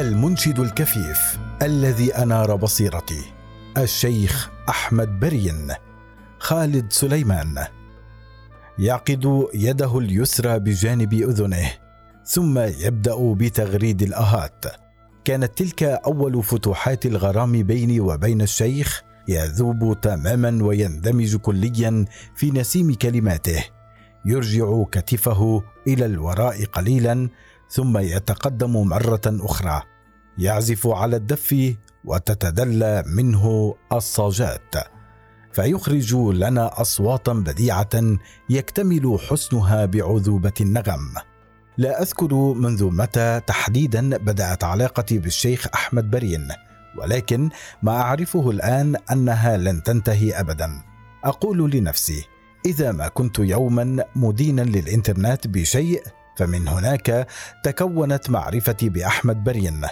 المنشد الكفيف الذي أنار بصيرتي الشيخ أحمد برين خالد سليمان. يعقد يده اليسرى بجانب أذنه ثم يبدأ بتغريد الأهات. كانت تلك أول فتوحات الغرام بيني وبين الشيخ يذوب تماما ويندمج كليا في نسيم كلماته. يرجع كتفه إلى الوراء قليلا ثم يتقدم مرة أخرى. يعزف على الدف وتتدلى منه الصاجات فيخرج لنا أصواتا بديعة يكتمل حسنها بعذوبة النغم. لا أذكر منذ متى تحديدا بدأت علاقتي بالشيخ أحمد برين ولكن ما أعرفه الآن أنها لن تنتهي ابدا. أقول لنفسي إذا ما كنت يوما مدينا للإنترنت بشيء فمن هناك تكونت معرفتي بأحمد برين.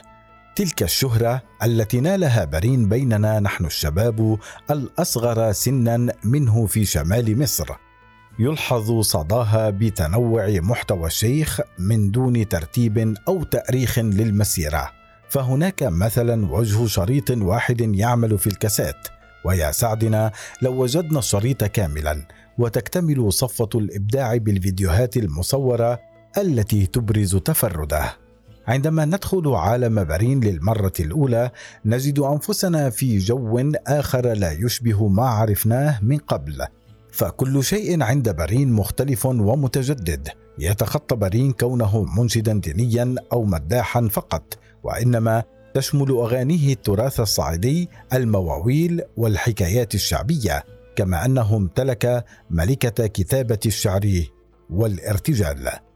تلك الشهرة التي نالها برين بيننا نحن الشباب الأصغر سنا منه في شمال مصر. يلحظ صداها بتنوع محتوى الشيخ من دون ترتيب أو تأريخ للمسيرة. فهناك مثلا وجه شريط واحد يعمل في الكاسات. ويا سعدنا لو وجدنا الشريط كاملا وتكتمل صفة الإبداع بالفيديوهات المصورة التي تبرز تفرده. عندما ندخل عالم برين للمرة الأولى نجد أنفسنا في جو آخر لا يشبه ما عرفناه من قبل. فكل شيء عند برين مختلف ومتجدد. يتخطى برين كونه منشدا دينيا أو مداحا فقط وإنما تشمل أغانيه التراث الصعيدي المواويل والحكايات الشعبية كما أنه امتلك ملكة كتابة الشعر والارتجال.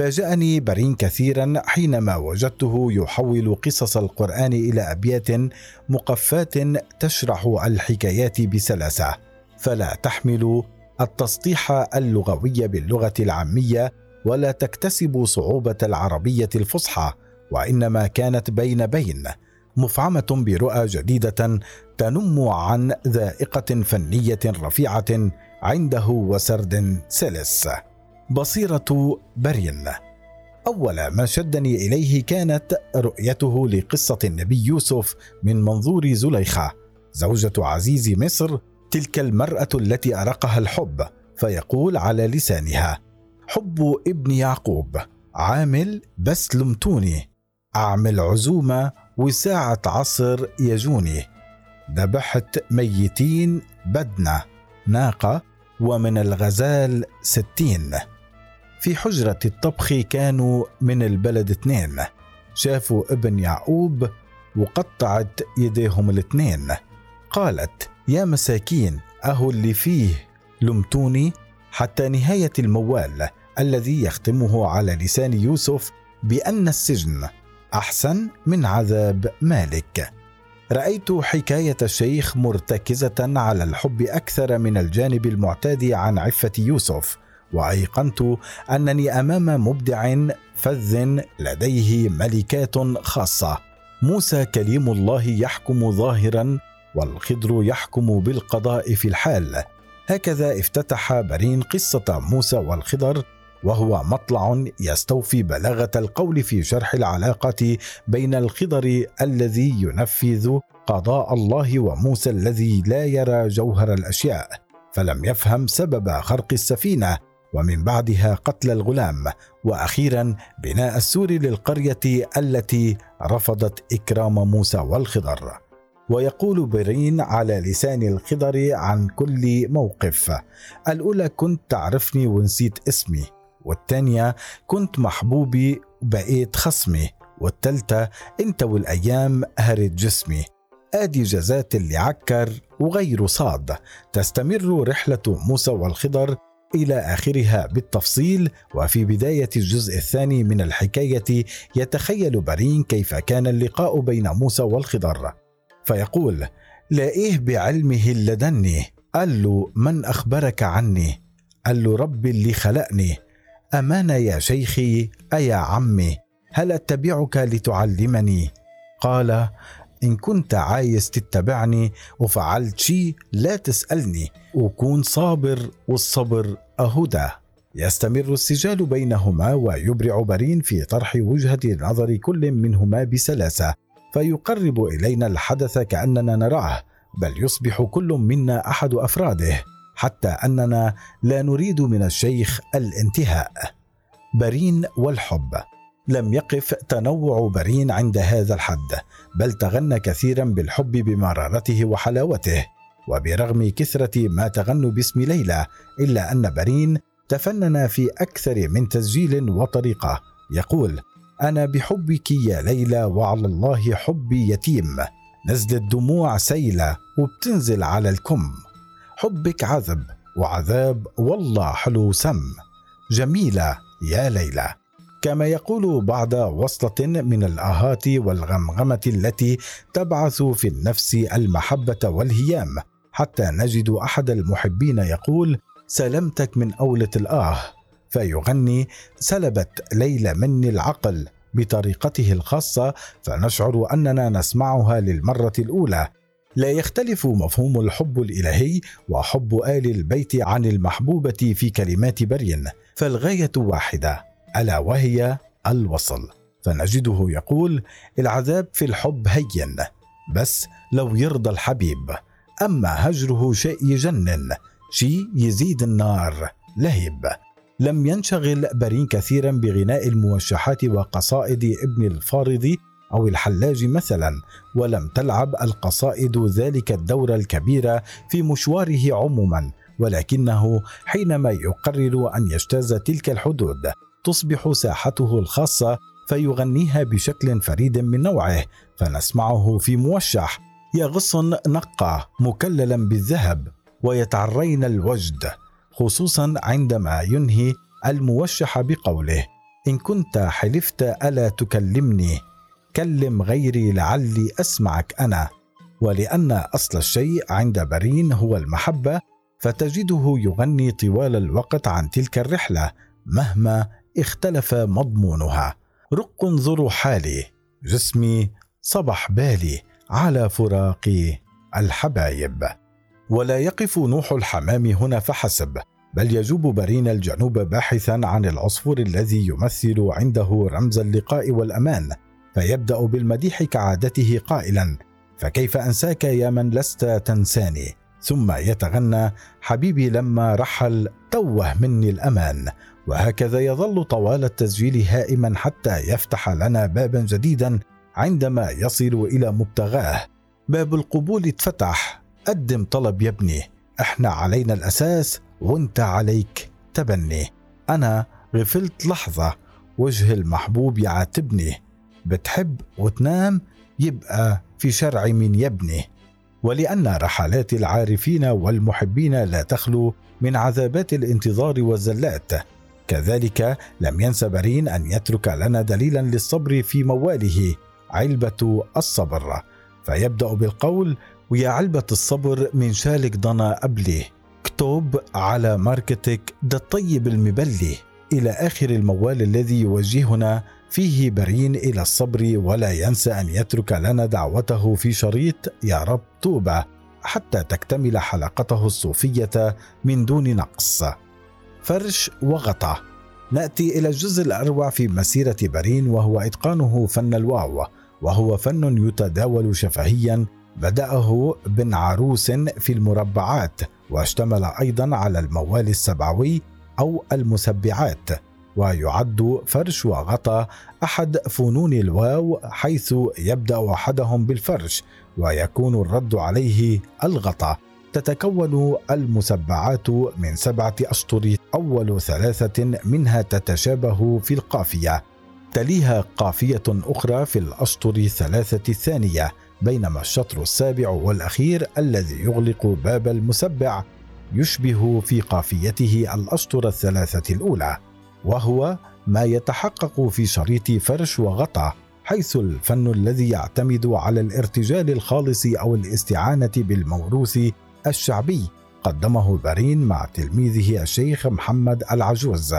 فاجأني برين كثيرا حينما وجدته يحول قصص القرآن إلى أبيات مقفات تشرح الحكايات بسلاسة. فلا تحمل التسطيح اللغوي باللغة العامية ولا تكتسب صعوبة العربية الفصحى وإنما كانت بين بين مفعمة برؤى جديدة تنم عن ذائقة فنية رفيعة عنده وسرد سلس. بصيرة برين أول ما شدني إليه كانت رؤيته لقصة النبي يوسف من منظور زليخة. زوجة عزيز مصر تلك المرأة التي أرقها الحب فيقول على لسانها حب ابن يعقوب عامل بس لمتوني أعمل عزومة وساعة عصر يجوني. ذبحت ميتين بدنة ناقة ومن الغزال ستين. في حجرة الطبخ كانوا من البلد اثنين. شافوا ابن يعقوب وقطعت يديهم الاثنين. قالت يا مساكين أهو اللي فيه. لمتوني حتى نهاية الموال الذي يختمه على لسان يوسف بأن السجن أحسن من عذاب مالك. رأيت حكاية الشيخ مرتكزة على الحب أكثر من الجانب المعتاد عن عفة يوسف. وأيقنت أنني أمام مبدع فذ لديه ملكات خاصة. موسى كليم الله يحكم ظاهرا والخضر يحكم بالقضاء في الحال. هكذا افتتح برين قصة موسى والخضر وهو مطلع يستوفي بلاغة القول في شرح العلاقة بين الخضر الذي ينفذ قضاء الله وموسى الذي لا يرى جوهر الأشياء فلم يفهم سبب خرق السفينة. ومن بعدها قتل الغلام وأخيرا بناء السور للقرية التي رفضت إكرام موسى والخضر. ويقول برين على لسان الخضر عن كل موقف الأولى كنت تعرفني ونسيت اسمي والثانية كنت محبوبي بقيت خصمي والثالثة انت والايام هرت جسمي. آدي جزات اللي عكر وغير صاد. تستمر رحلة موسى والخضر إلى آخرها بالتفصيل وفي بداية الجزء الثاني من الحكاية يتخيل برين كيف كان اللقاء بين موسى والخضر. فيقول لاقيه بعلمه لدني قال له من أخبرك عني قال له ربي اللي خلقني امانه يا شيخي أيا عمي هل أتبعك لتعلمني؟ قال إن كنت عايز تتبعني وفعلت شي لا تسألني. وكون صابر والصبر أهدى. يستمر السجال بينهما ويبرع برين في طرح وجهة نظر كل منهما بسلاسة. فيقرب إلينا الحدث كأننا نراه بل يصبح كل منا أحد أفراده حتى أننا لا نريد من الشيخ الانتهاء. برين والحب. لم يقف تنوع برين عند هذا الحد بل تغنى كثيرا بالحب بمرارته وحلاوته وبرغم كثرة ما تغنوا باسم ليلى إلا أن برين تفنن في أكثر من تسجيل وطريقة. يقول أنا بحبك يا ليلى وعلى الله حبي يتيم. نزل الدموع سيلة وبتنزل على الكم. حبك عذب وعذاب والله حلو سم. جميلة يا ليلى. كما يقول بعد وصلة من الآهات والغمغمة التي تبعث في النفس المحبة والهيام حتى نجد أحد المحبين يقول سلمتك من أولة الآه فيغني سلبت ليلى مني العقل بطريقته الخاصة فنشعر أننا نسمعها للمرة الأولى لا يختلف مفهوم الحب الإلهي وحب آل البيت عن المحبوبة في كلمات برين فالغاية واحدة. ألا وهي الوصل. فنجده يقول العذاب في الحب هين بس لو يرضى الحبيب. أما هجره شيء يجنن شيء يزيد النار لهب. لم ينشغل برين كثيرا بغناء الموشحات وقصائد ابن الفارض أو الحلاج مثلا ولم تلعب القصائد ذلك الدور الكبير في مشواره عموما ولكنه حينما يقرر أن يجتاز تلك الحدود. تصبح ساحته الخاصة فيغنيها بشكل فريد من نوعه فنسمعه في موشح يا غصن نقى مكللا بالذهب ويتعرين الوجد خصوصا عندما ينهي الموشح بقوله إن كنت حلفت ألا تكلمني كلم غيري لعلي أسمعك أنا ولأن أصل الشيء عند برين هو المحبة فتجده يغني طوال الوقت عن تلك الرحلة مهما اختلف مضمونها. رق انظروا حالي. جسمي صبح بالي على فراق الحبايب. ولا يقف نوح الحمام هنا فحسب. بل يجوب برين الجنوب باحثا عن العصفور الذي يمثل عنده رمز اللقاء والأمان. فيبدأ بالمديح كعادته قائلا. فكيف أنساك يا من لست تنساني؟ ثم يتغنى حبيبي لما رحل توه مني الأمان. وهكذا يظل طوال التسجيل هائما حتى يفتح لنا بابا جديدا عندما يصل إلى مبتغاه. باب القبول اتفتح. قدم طلب يا ابني. إحنا علينا الأساس وانت عليك. تبني. أنا غفلت لحظة. وجه المحبوب يعاتبني. بتحب وتنام؟ يبقى في شرع من يبني ولأن رحلات العارفين والمحبين لا تخلو من عذابات الانتظار والزلات. كذلك لم ينس برين أن يترك لنا دليلا للصبر في مواله علبة الصبر. فيبدأ بالقول ويا علبة الصبر من شالك ضنا قبلي اكتب على ماركتك ده الطيب المبلي. إلى آخر الموال الذي يوجهنا فيه برين إلى الصبر ولا ينسى أن يترك لنا دعوته في شريط يا رب توبة حتى تكتمل حلقته الصوفية من دون نقص. فرش وغطى. نأتي إلى الجزء الأروع في مسيرة برين وهو إتقانه فن الواو وهو فن يتداول شفهيا. بدأه بن عروس في المربعات واشتمل أيضا على الموال السبعوي أو المسبعات ويعد فرش وغطى أحد فنون الواو حيث يبدأ أحدهم بالفرش ويكون الرد عليه الغطى تتكون المسبعات من سبعة اشطر أول ثلاثة منها تتشابه في القافية. تليها قافية أخرى في الاشطر الثلاثه الثانية بينما الشطر السابع والأخير الذي يغلق باب المسبع يشبه في قافيته الاشطر الثلاثة الأولى وهو ما يتحقق في شريط فرش وغطى حيث الفن الذي يعتمد على الارتجال الخالص أو الاستعانة بالموروث الشعبي قدمه برين مع تلميذه الشيخ محمد العجوز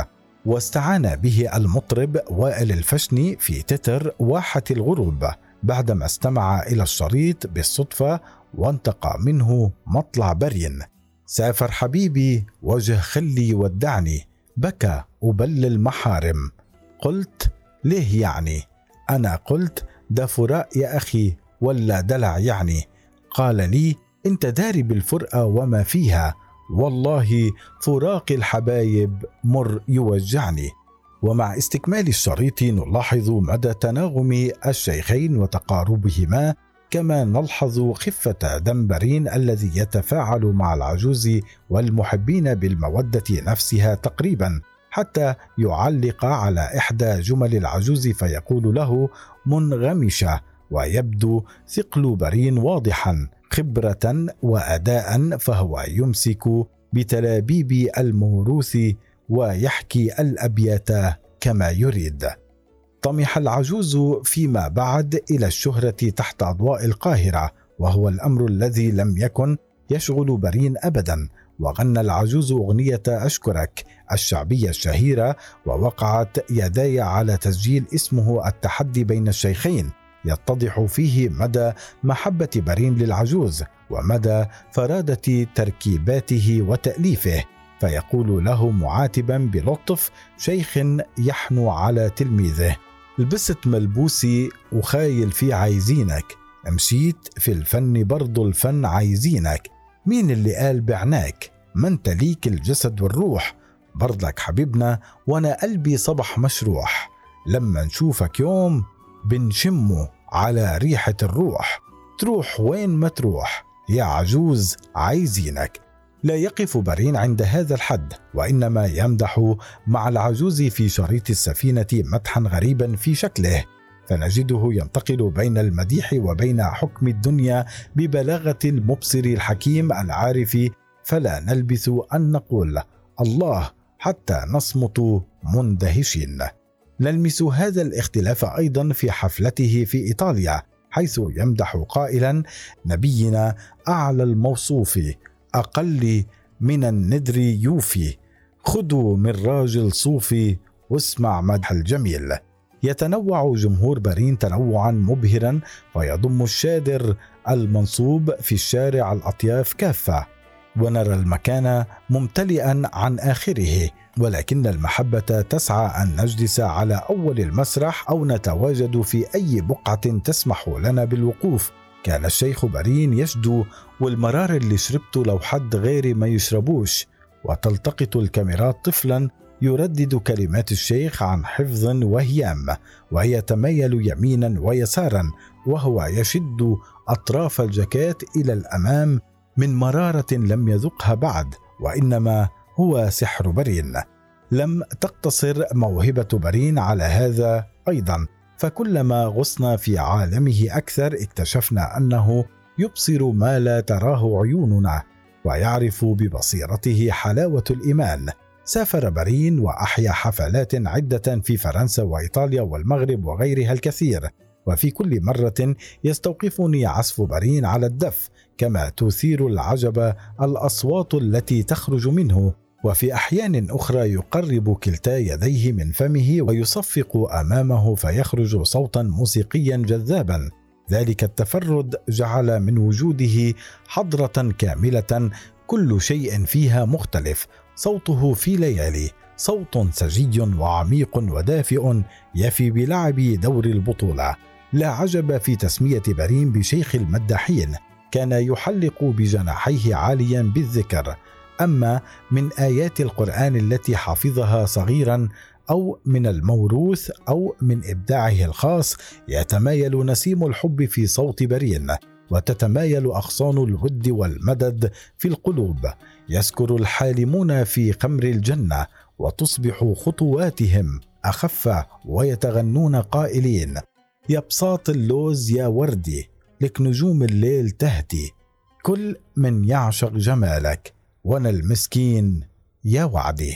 واستعان به المطرب وائل الفشني في تتر واحة الغروب بعدما استمع إلى الشريط بالصدفة وانتقى منه مطلع برين. سافر حبيبي وجه خلي ودعني بكى وبل المحارم. قلت ليه يعني؟ أنا قلت ده فراق يا أخي ولا دلع يعني. قال لي أنت داري بالفرقة وما فيها. والله فراق الحبايب مر يوجعني. ومع استكمال الشريط نلاحظ مدى تناغم الشيخين وتقاربهما كما نلحظ خفة دمبرين الذي يتفاعل مع العجوز والمحبين بالمودة نفسها تقريبا حتى يعلق على إحدى جمل العجوز فيقول له منغمشة ويبدو ثقل برين واضحا. خبرة وأداء فهو يمسك بتلابيب الموروث ويحكي الأبيات كما يريد. طمح العجوز فيما بعد إلى الشهرة تحت أضواء القاهرة وهو الأمر الذي لم يكن يشغل برين ابدا. وغنى العجوز أغنية أشكرك الشعبية الشهيرة ووقعت يداي على تسجيل اسمه التحدي بين الشيخين. يتضح فيه مدى محبة برين للعجوز ومدى فرادة تركيباته وتأليفه فيقول له معاتبا بلطف شيخ يحنو على تلميذه. لبست ملبوسي وخايل فيه عايزينك. مشيت في الفن برضو الفن عايزينك. مين اللي قال بعناك؟ ما أنت ليك الجسد والروح. برضك حبيبنا وأنا قلبي صبح مشروح. لما نشوفك يوم بنشمه على ريحة الروح. تروح وين ما تروح يا عجوز عايزينك. لا يقف برين عند هذا الحد وإنما يمدح مع العجوز في شريط السفينة مدحا غريبا في شكله. فنجده ينتقل بين المديح وبين حكم الدنيا ببلاغة المبصر الحكيم العارف. فلا نلبث أن نقول الله حتى نصمت مندهشين. نلمس هذا الاختلاف أيضا في حفلته في إيطاليا حيث يمدح قائلا نبينا أعلى الموصوف أقل من الندر يوفي خذوا من راجل صوفي واسمع مدح الجميل. يتنوع جمهور برين تنوعا مبهرا فيضم الشادر المنصوب في الشارع الأطياف كافة ونرى المكان ممتلئا عن آخره. ولكن المحبة تسعى أن نجلس على أول المسرح أو نتواجد في أي بقعة تسمح لنا بالوقوف. كان الشيخ برين يشدو والمرار اللي شربته لو حد غيري ما يشربوش. وتلتقط الكاميرات طفلا يردد كلمات الشيخ عن حفظ وهيام ويتميل يمينا ويسارا وهو يشد أطراف الجاكيت إلى الأمام من مرارة لم يذقها بعد وإنما هو سحر برين. لم تقتصر موهبة برين على هذا أيضا فكلما غصنا في عالمه أكثر اكتشفنا أنه يبصر ما لا تراه عيوننا ويعرف ببصيرته حلاوة الإيمان. سافر برين وأحيا حفلات عدة في فرنسا وإيطاليا والمغرب وغيرها الكثير وفي كل مرة يستوقفني عزف برين على الدف كما تثير العجب الأصوات التي تخرج منه وفي أحيان أخرى يقرب كلتا يديه من فمه ويصفق أمامه فيخرج صوتا موسيقيا جذابا. ذلك التفرد جعل من وجوده حضرة كاملة كل شيء فيها مختلف. صوته في ليالي صوت سجي وعميق ودافئ يفي بلعب دور البطولة. لا عجب في تسمية برين بشيخ المداحين كان يحلق بجناحيه عاليا بالذكر. أما من آيات القرآن التي حفظها صغيرا أو من الموروث أو من إبداعه الخاص يتمايل نسيم الحب في صوت برين وتتمايل أغصان الود والمدد في القلوب. يسكر الحالمون في قمر الجنة وتصبح خطواتهم أخف ويتغنون قائلين يا بساط اللوز يا وردي لك نجوم الليل تهدي. كل من يعشق جمالك وأنا المسكين يا وعدي.